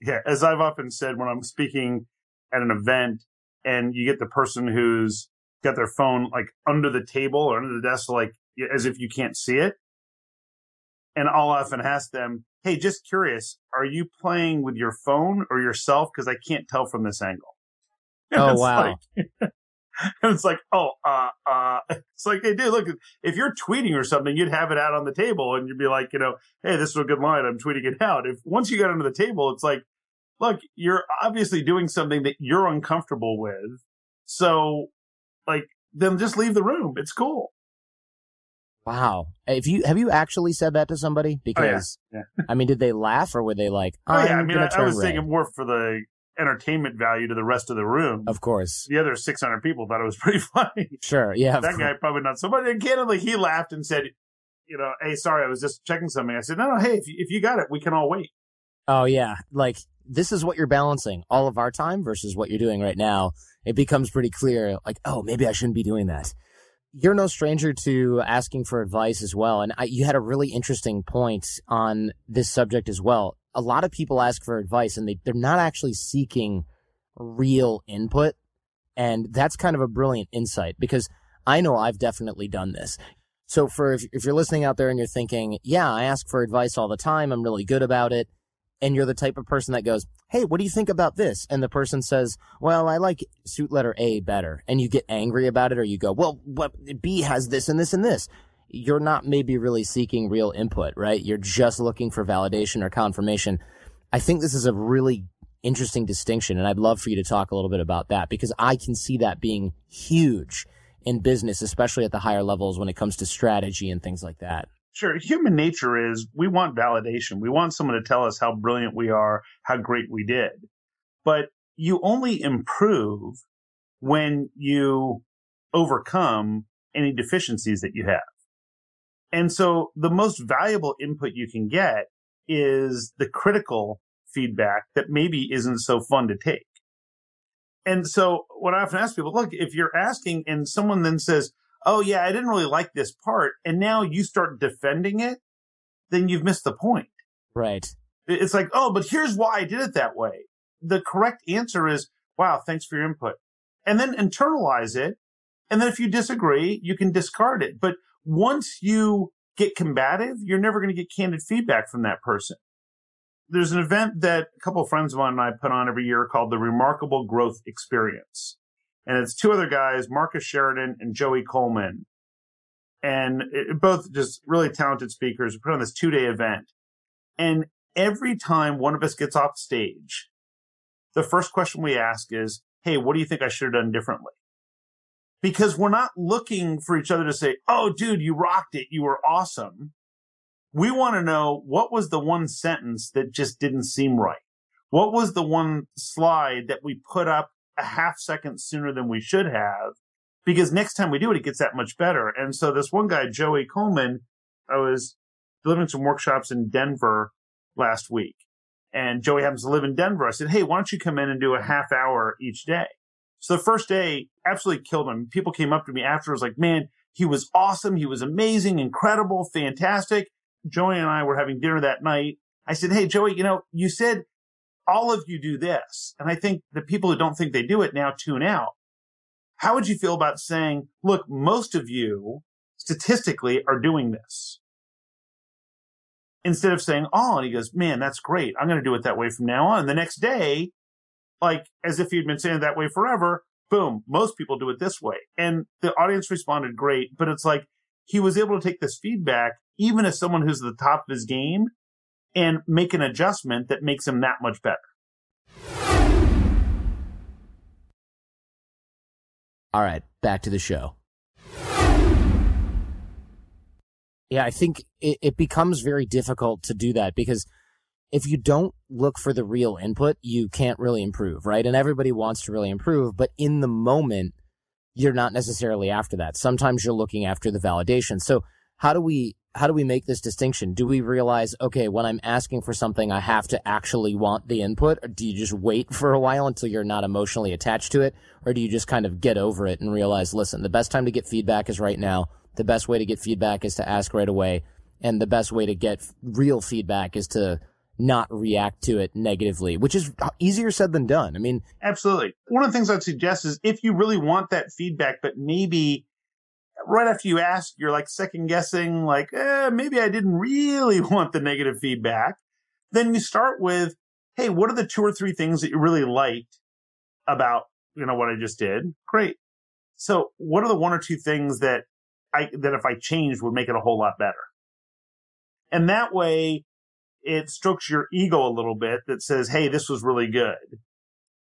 Speaker 2: Yeah. As I've often said when I'm speaking at an event, and you get the person who's got their phone like under the table or under the desk, like as if you can't see it. And I'll often ask them, Hey, just curious, are you playing with your phone or yourself? Cause I can't tell from this angle.
Speaker 1: And oh, wow.
Speaker 2: Like, and it's like, oh, uh, uh, it's like, hey, dude, look, if you're tweeting or something, you'd have it out on the table and you'd be like, you know, hey, this is a good line. I'm tweeting it out. If once you got under the table, it's like, look, you're obviously doing something that you're uncomfortable with. So, like, then just leave the room. It's cool.
Speaker 1: Wow. If you have you actually said that to somebody? Because
Speaker 2: oh, yeah. Yeah.
Speaker 1: I mean, did they laugh or were they like?
Speaker 2: oh yeah. I mean, I, I, was red. thinking more for the entertainment value to the rest of the room.
Speaker 1: Of course.
Speaker 2: The other 600 people thought it was pretty funny.
Speaker 1: Sure. Yeah.
Speaker 2: that guy probably not so much. And candidly, he laughed and said, you know, hey, sorry, I was just checking something. I said, no, no, hey, if you, if you got it, we can all wait.
Speaker 1: Oh yeah. Like this is what you're balancing all of our time versus what you're doing right now. It becomes pretty clear, like, oh, maybe I shouldn't be doing that. You're no stranger to asking for advice as well. And I, you had a really interesting point on this subject as well. A lot of people ask for advice and they, they're not actually seeking real input. And that's kind of a brilliant insight because I know I've definitely done this. So for if, if you're listening out there and you're thinking, yeah, I ask for advice all the time. I'm really good about it and you're the type of person that goes, Hey, what do you think about this? And the person says, well, I like suit letter A better. And you get angry about it or you go, well, what B has this and this and this. You're not maybe really seeking real input, right? You're just looking for validation or confirmation. I think this is a really interesting distinction. And I'd love for you to talk a little bit about that because I can see that being huge in business, especially at the higher levels when it comes to strategy and things like that.
Speaker 2: Sure. Human nature is we want validation. We want someone to tell us how brilliant we are, how great we did. But you only improve when you overcome any deficiencies that you have. And so the most valuable input you can get is the critical feedback that maybe isn't so fun to take. And so what I often ask people, look, if you're asking and someone then says, oh yeah, I didn't really like this part, and now you start defending it, then you've missed the point.
Speaker 1: Right.
Speaker 2: It's like, oh, but here's why I did it that way. The correct answer is, wow, thanks for your input. And then internalize it. And then if you disagree, you can discard it. But once you get combative, you're never going to get candid feedback from that person. There's an event that a couple of friends of mine and I put on every year called the Remarkable Growth Experience and it's two other guys, Marcus Sheridan and Joey Coleman. And it, both just really talented speakers. We put on this two day event. And every time one of us gets off stage, the first question we ask is, Hey, what do you think I should have done differently? because we're not looking for each other to say, Oh, dude, you rocked it. You were awesome. We want to know what was the one sentence that just didn't seem right? What was the one slide that we put up a half second sooner than we should have? Because next time we do it, it gets that much better. And so this one guy, Joey Coleman, I was delivering some workshops in Denver last week and Joey happens to live in Denver. I said, Hey, why don't you come in and do a half hour each day? So the first day absolutely killed him. People came up to me after, was like, man, he was awesome. He was amazing, incredible, fantastic. Joey and I were having dinner that night. I said, Hey, Joey, you know, you said all of you do this. And I think the people who don't think they do it now tune out. How would you feel about saying, look, most of you statistically are doing this? Instead of saying, oh, and he goes, man, that's great. I'm going to do it that way from now on. And the next day, like as if he'd been saying it that way forever. Boom. Most people do it this way. And the audience responded great, but it's like he was able to take this feedback, even as someone who's at the top of his game and make an adjustment that makes him that much better.
Speaker 1: All right, back to the show. Yeah, I think it, it becomes very difficult to do that because if you don't look for the real input, you can't really improve, right? And everybody wants to really improve, but in the moment, you're not necessarily after that. Sometimes you're looking after the validation. So how do we how do we make this distinction? Do we realize, okay, when I'm asking for something, I have to actually want the input? Or do you just wait for a while until you're not emotionally attached to it? Or do you just kind of get over it and realize, listen, the best time to get feedback is right now. The best way to get feedback is to ask right away. And the best way to get real feedback is to not react to it negatively, which is easier said than done. I mean,
Speaker 2: absolutely. One of the things I'd suggest is if you really want that feedback, but maybe right after you ask, you're like second guessing, like, eh, maybe I didn't really want the negative feedback. Then you start with, Hey, what are the two or three things that you really liked about, you know, what I just did? Great. So what are the one or two things that I, that if I changed would make it a whole lot better? And that way it strokes your ego a little bit that says, Hey, this was really good.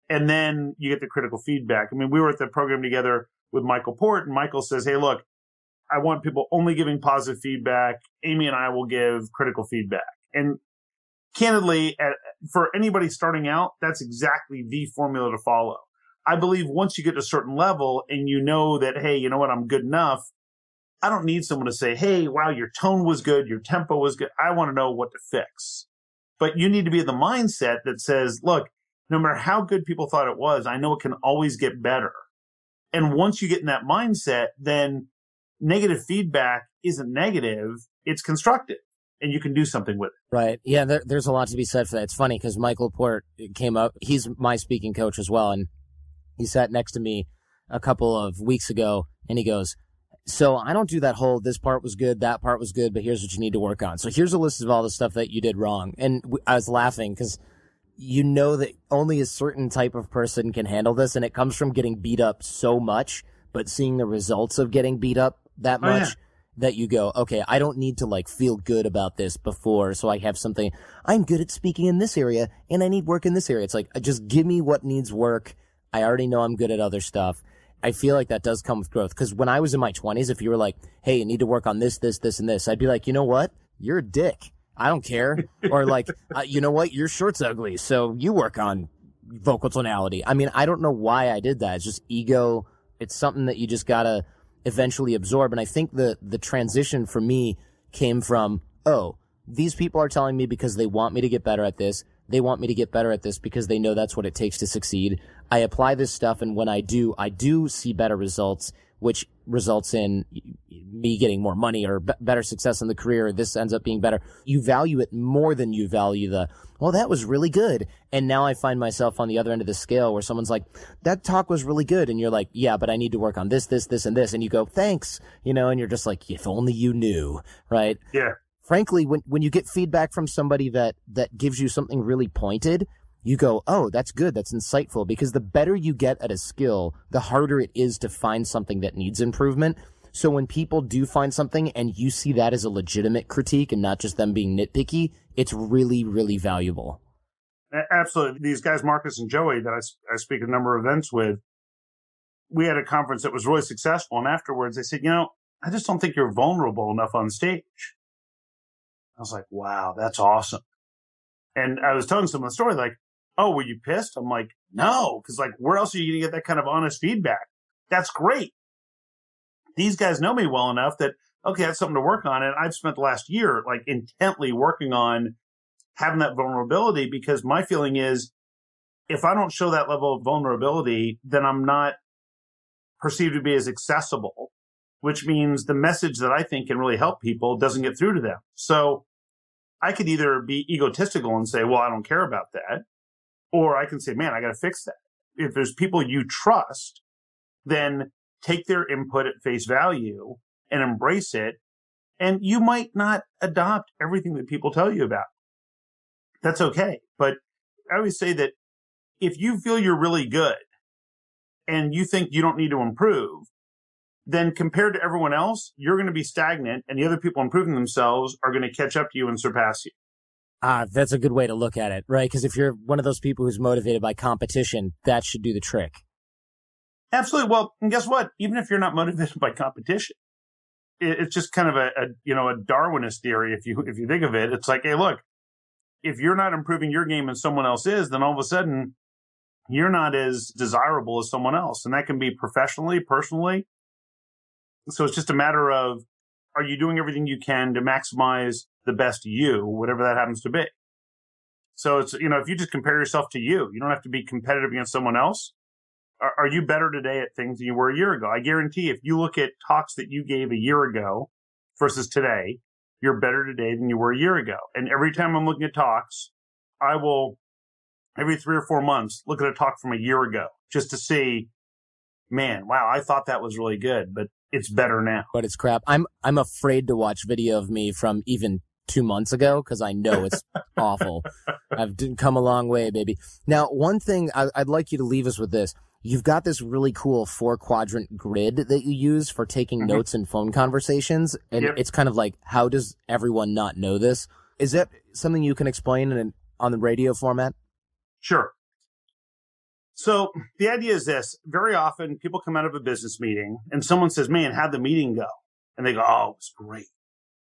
Speaker 2: And then you get the critical feedback. I mean, we were at the program together with Michael Port and Michael says, Hey, look, I want people only giving positive feedback. Amy and I will give critical feedback. And candidly, for anybody starting out, that's exactly the formula to follow. I believe once you get to a certain level and you know that, Hey, you know what? I'm good enough. I don't need someone to say, Hey, wow, your tone was good. Your tempo was good. I want to know what to fix. But you need to be the mindset that says, look, no matter how good people thought it was, I know it can always get better. And once you get in that mindset, then negative feedback isn't negative. It's constructive and you can do something with it.
Speaker 1: Right. Yeah. There, there's a lot to be said for that. It's funny because Michael Port came up. He's my speaking coach as well. And he sat next to me a couple of weeks ago and he goes, so I don't do that whole, this part was good, that part was good, but here's what you need to work on. So here's a list of all the stuff that you did wrong. And I was laughing because you know that only a certain type of person can handle this. And it comes from getting beat up so much, but seeing the results of getting beat up that much. Oh, yeah. That you go, okay, I don't need to like feel good about this before, so I have something. I'm good at speaking in this area, and I need work in this area. It's like, just give me what needs work. I already know I'm good at other stuff I feel like that does come with growth. Cause when I was in my twenties, if you were like, Hey, you need to work on this, this, this, and this, I'd be like, you know what? You're a dick. I don't care. or like, uh, you know what? Your shirt's ugly. So you work on vocal tonality. I mean, I don't know why I did that. It's just ego. It's something that you just gotta eventually absorb. And I think the, the transition for me came from, oh, these people are telling me because they want me to get better at this. They want me to get better at this because they know that's what it takes to succeed. I apply this stuff and when I do, I do see better results, which results in me getting more money or b- better success in the career. This ends up being better. You value it more than you value the, well, that was really good. And now I find myself on the other end of the scale where someone's like, that talk was really good. And you're like, yeah, but I need to work on this, this, this, and this. And you go, thanks, you know, and you're just like, if only you knew, right?
Speaker 2: Yeah
Speaker 1: frankly, when, when you get feedback from somebody that, that gives you something really pointed, you go, oh, that's good. That's insightful. Because the better you get at a skill, the harder it is to find something that needs improvement. So when people do find something and you see that as a legitimate critique and not just them being nitpicky, it's really, really valuable.
Speaker 2: Absolutely. These guys, Marcus and Joey, that I, I speak a number of events with, we had a conference that was really successful. And afterwards they said, you know, I just don't think you're vulnerable enough on stage. I was like, wow, that's awesome. And I was telling someone the story, like, oh, were you pissed? I'm like, no, because like, where else are you going to get that kind of honest feedback? That's great. These guys know me well enough that, okay, that's something to work on. And I've spent the last year like intently working on having that vulnerability because my feeling is if I don't show that level of vulnerability, then I'm not perceived to be as accessible, which means the message that I think can really help people doesn't get through to them. So I could either be egotistical and say, well, I don't care about that. Or I can say, man, I got to fix that. If there's people you trust, then take their input at face value and embrace it. And you might not adopt everything that people tell you about. That's okay. But I always say that if you feel you're really good and you think you don't need to improve, then compared to everyone else, you're going to be stagnant and the other people improving themselves are going to catch up to you and surpass you.
Speaker 1: Ah, that's a good way to look at it, right? Because if you're one of those people who's motivated by competition, that should do the trick.
Speaker 2: Absolutely. Well, and guess what? Even if you're not motivated by competition, it's just kind of a, a, you know a Darwinist theory. If you if you think of it, it's like, hey, look, if you're not improving your game and someone else is, then all of a sudden you're not as desirable as someone else, and that can be professionally, personally, so it's just a matter of are you doing everything you can to maximize the best you, whatever that happens to be? So it's, you know, if you just compare yourself to you, you don't have to be competitive against someone else. Are, are you better today at things than you were a year ago? I guarantee if you look at talks that you gave a year ago versus today, you're better today than you were a year ago. And every time I'm looking at talks, I will every three or four months look at a talk from a year ago just to see, man, wow, I thought that was really good, but it's better now.
Speaker 1: But it's crap. I'm I'm afraid to watch video of me from even two months ago because I know it's awful. I've come a long way, baby. Now, one thing I, would like you to leave us with this. You've got this really cool four quadrant grid that you use for taking mm-hmm. notes in phone conversations. And yep. it's kind of like, how does everyone not know this? Is that something you can explain in, on the radio format?
Speaker 2: Sure. So the idea is this very often people come out of a business meeting and someone says, man, how'd the meeting go? And they go, oh, it was great.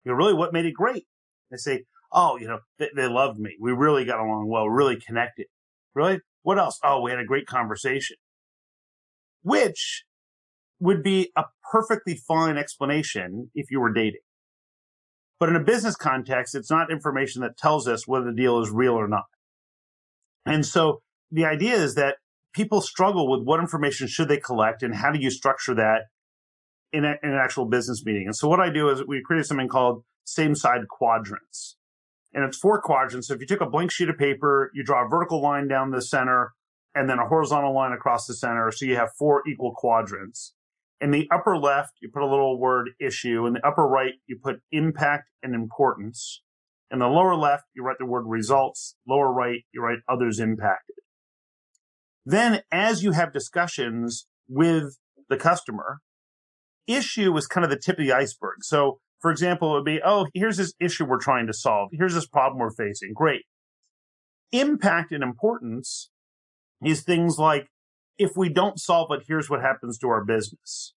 Speaker 2: You know, really what made it great? They say, oh, you know, they, they loved me. We really got along well, really connected. Really? What else? Oh, we had a great conversation, which would be a perfectly fine explanation if you were dating. But in a business context, it's not information that tells us whether the deal is real or not. And so the idea is that people struggle with what information should they collect and how do you structure that in, a, in an actual business meeting. And so what I do is we created something called same side quadrants. And it's four quadrants. So if you took a blank sheet of paper, you draw a vertical line down the center and then a horizontal line across the center. So you have four equal quadrants. In the upper left, you put a little word issue. In the upper right, you put impact and importance. In the lower left, you write the word results. Lower right, you write others impacted. Then as you have discussions with the customer, issue is kind of the tip of the iceberg. So for example, it would be, oh, here's this issue we're trying to solve. Here's this problem we're facing. Great. Impact and importance is things like, if we don't solve it, here's what happens to our business.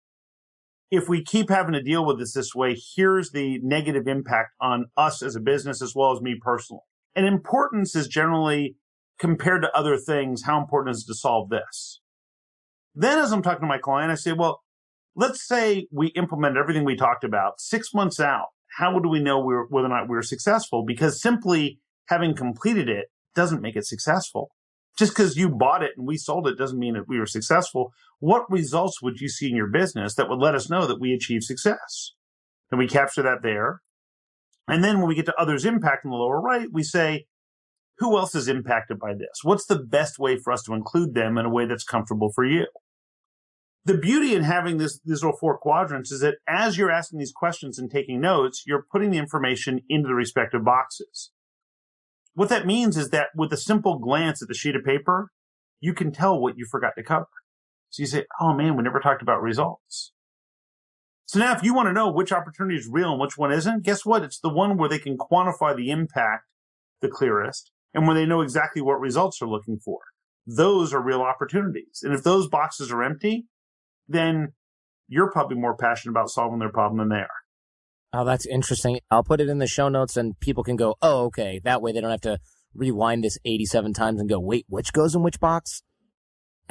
Speaker 2: If we keep having to deal with this this way, here's the negative impact on us as a business as well as me personally. And importance is generally compared to other things, how important is it to solve this? Then as I'm talking to my client, I say, well, let's say we implement everything we talked about six months out. How would we know we're, whether or not we're successful? Because simply having completed it doesn't make it successful. Just because you bought it and we sold it doesn't mean that we were successful. What results would you see in your business that would let us know that we achieved success? And we capture that there. And then when we get to others impact in the lower right, we say, who else is impacted by this? What's the best way for us to include them in a way that's comfortable for you? The beauty in having this, these little four quadrants is that as you're asking these questions and taking notes, you're putting the information into the respective boxes. What that means is that with a simple glance at the sheet of paper, you can tell what you forgot to cover. So you say, Oh man, we never talked about results. So now if you want to know which opportunity is real and which one isn't, guess what? It's the one where they can quantify the impact the clearest and when they know exactly what results they're looking for. Those are real opportunities. And if those boxes are empty, then you're probably more passionate about solving their problem than they are.
Speaker 1: Oh, that's interesting. I'll put it in the show notes and people can go, oh, okay. That way they don't have to rewind this 87 times and go, wait, which goes in which box?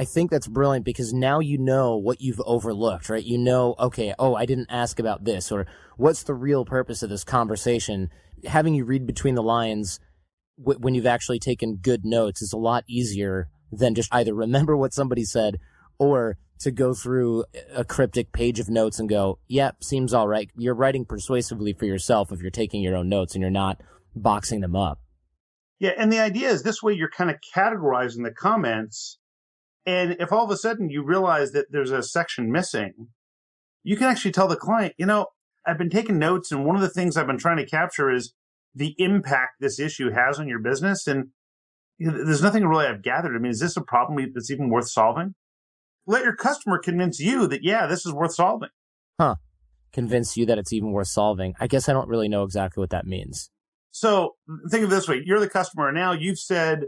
Speaker 1: I think that's brilliant because now you know what you've overlooked, right? You know, okay, oh, I didn't ask about this or what's the real purpose of this conversation? Having you read between the lines w- when you've actually taken good notes is a lot easier than just either remember what somebody said or to go through a cryptic page of notes and go, yep, seems all right. You're writing persuasively for yourself if you're taking your own notes and you're not boxing them up.
Speaker 2: Yeah. And the idea is this way you're kind of categorizing the comments. And if all of a sudden you realize that there's a section missing, you can actually tell the client, you know, I've been taking notes and one of the things I've been trying to capture is the impact this issue has on your business. And there's nothing really I've gathered. I mean, is this a problem that's even worth solving? Let your customer convince you that, yeah, this is worth solving.
Speaker 1: Huh. Convince you that it's even worth solving. I guess I don't really know exactly what that means.
Speaker 2: So think of this way. You're the customer. Now you've said,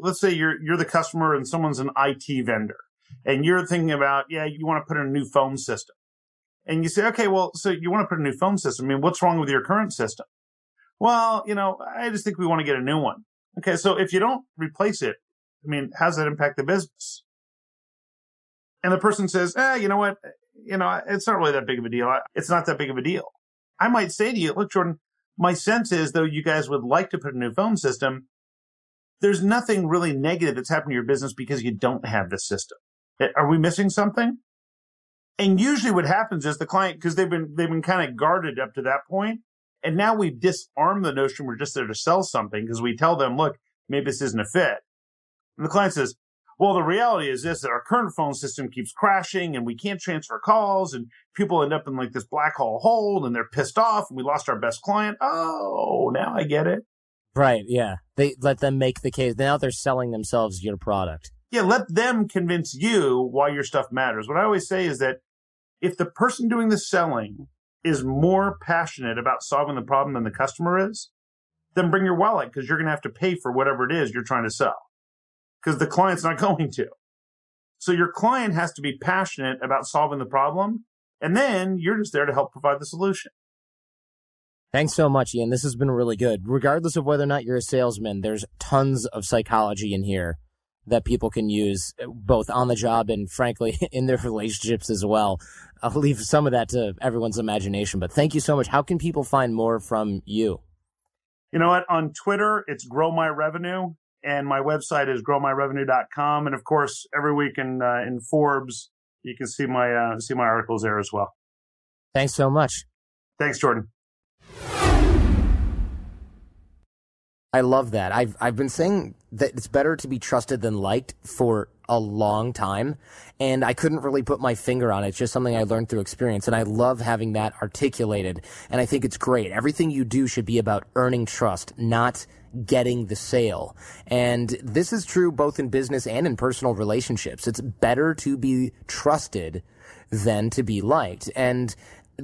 Speaker 2: let's say you're, you're the customer and someone's an IT vendor and you're thinking about, yeah, you want to put in a new phone system. And you say, okay, well, so you want to put in a new phone system. I mean, what's wrong with your current system? Well, you know, I just think we want to get a new one. Okay. So if you don't replace it, I mean, how's that impact the business? And the person says, eh, you know what? You know, it's not really that big of a deal. It's not that big of a deal. I might say to you, look, Jordan, my sense is though you guys would like to put a new phone system, there's nothing really negative that's happened to your business because you don't have this system. Eh, are we missing something? And usually what happens is the client, because they've been, they've been kind of guarded up to that point, And now we've disarmed the notion we're just there to sell something because we tell them, look, maybe this isn't a fit. And the client says, well, the reality is this, that our current phone system keeps crashing and we can't transfer calls and people end up in like this black hole hole and they're pissed off and we lost our best client. Oh, now I get it.
Speaker 1: Right. Yeah. They let them make the case. Now they're selling themselves your product.
Speaker 2: Yeah. Let them convince you why your stuff matters. What I always say is that if the person doing the selling is more passionate about solving the problem than the customer is, then bring your wallet because you're going to have to pay for whatever it is you're trying to sell because the client's not going to. So your client has to be passionate about solving the problem. And then you're just there to help provide the solution.
Speaker 1: Thanks so much, Ian. This has been really good. Regardless of whether or not you're a salesman, there's tons of psychology in here that people can use uh, both on the job and frankly in their relationships as well. I'll leave some of that to everyone's imagination, but thank you so much. How can people find more from you?
Speaker 2: You know what? On Twitter, it's Grow My Revenue, and my website is growmyrevenue.com. And of course, every week in uh, in Forbes, you can see my uh, see my articles there as well.
Speaker 1: Thanks so much.
Speaker 2: Thanks, Jordan.
Speaker 1: I love that. I've I've been saying that it's better to be trusted than liked for a long time, and I couldn't really put my finger on it. It's just something I learned through experience, and I love having that articulated. And I think it's great. Everything you do should be about earning trust, not getting the sale. And this is true both in business and in personal relationships. It's better to be trusted than to be liked. And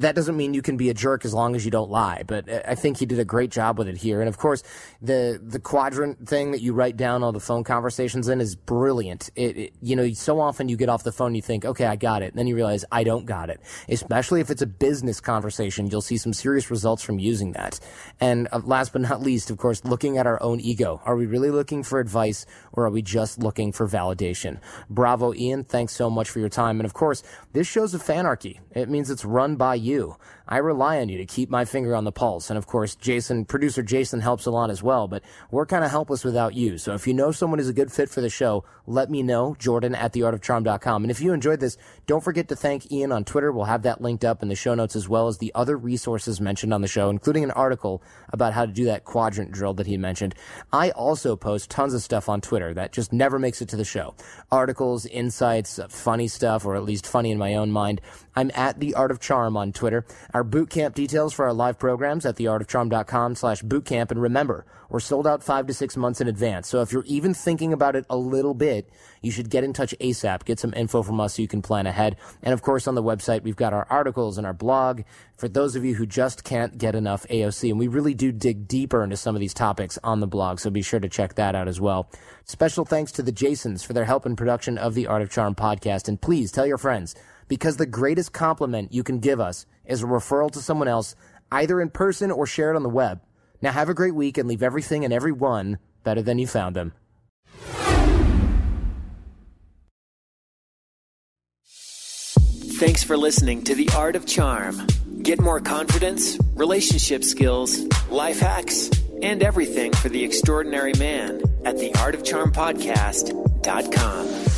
Speaker 1: that doesn't mean you can be a jerk as long as you don't lie. But I think he did a great job with it here. And of course, the the quadrant thing that you write down all the phone conversations in is brilliant. It, it, you know so often you get off the phone you think okay I got it, and then you realize I don't got it. Especially if it's a business conversation, you'll see some serious results from using that. And uh, last but not least, of course, looking at our own ego. Are we really looking for advice, or are we just looking for validation? Bravo, Ian. Thanks so much for your time. And of course, this show's a fanarchy. It means it's run by you. I rely on you to keep my finger on the pulse. And of course, Jason, producer Jason helps a lot as well, but we're kind of helpless without you. So if you know someone who's a good fit for the show, let me know, Jordan at theartofcharm.com. And if you enjoyed this, don't forget to thank Ian on Twitter. We'll have that linked up in the show notes as well as the other resources mentioned on the show, including an article about how to do that quadrant drill that he mentioned. I also post tons of stuff on Twitter that just never makes it to the show. Articles, insights, uh, funny stuff, or at least funny in my own mind. I'm at the Art of Charm on Twitter. Our boot camp details for our live programs at theartofcharm.com slash bootcamp. And remember, we're sold out five to six months in advance. So if you're even thinking about it a little bit, you should get in touch ASAP. Get some info from us so you can plan ahead. And of course, on the website, we've got our articles and our blog for those of you who just can't get enough AOC. And we really do dig deeper into some of these topics on the blog. So be sure to check that out as well. Special thanks to the Jasons for their help in production of the Art of Charm podcast. And please tell your friends because the greatest compliment you can give us is a referral to someone else, either in person or shared on the web. Now have a great week and leave everything and everyone better than you found them.
Speaker 4: Thanks for listening to The Art of Charm. Get more confidence, relationship skills, life hacks, and everything for the extraordinary man at theartofcharmpodcast.com.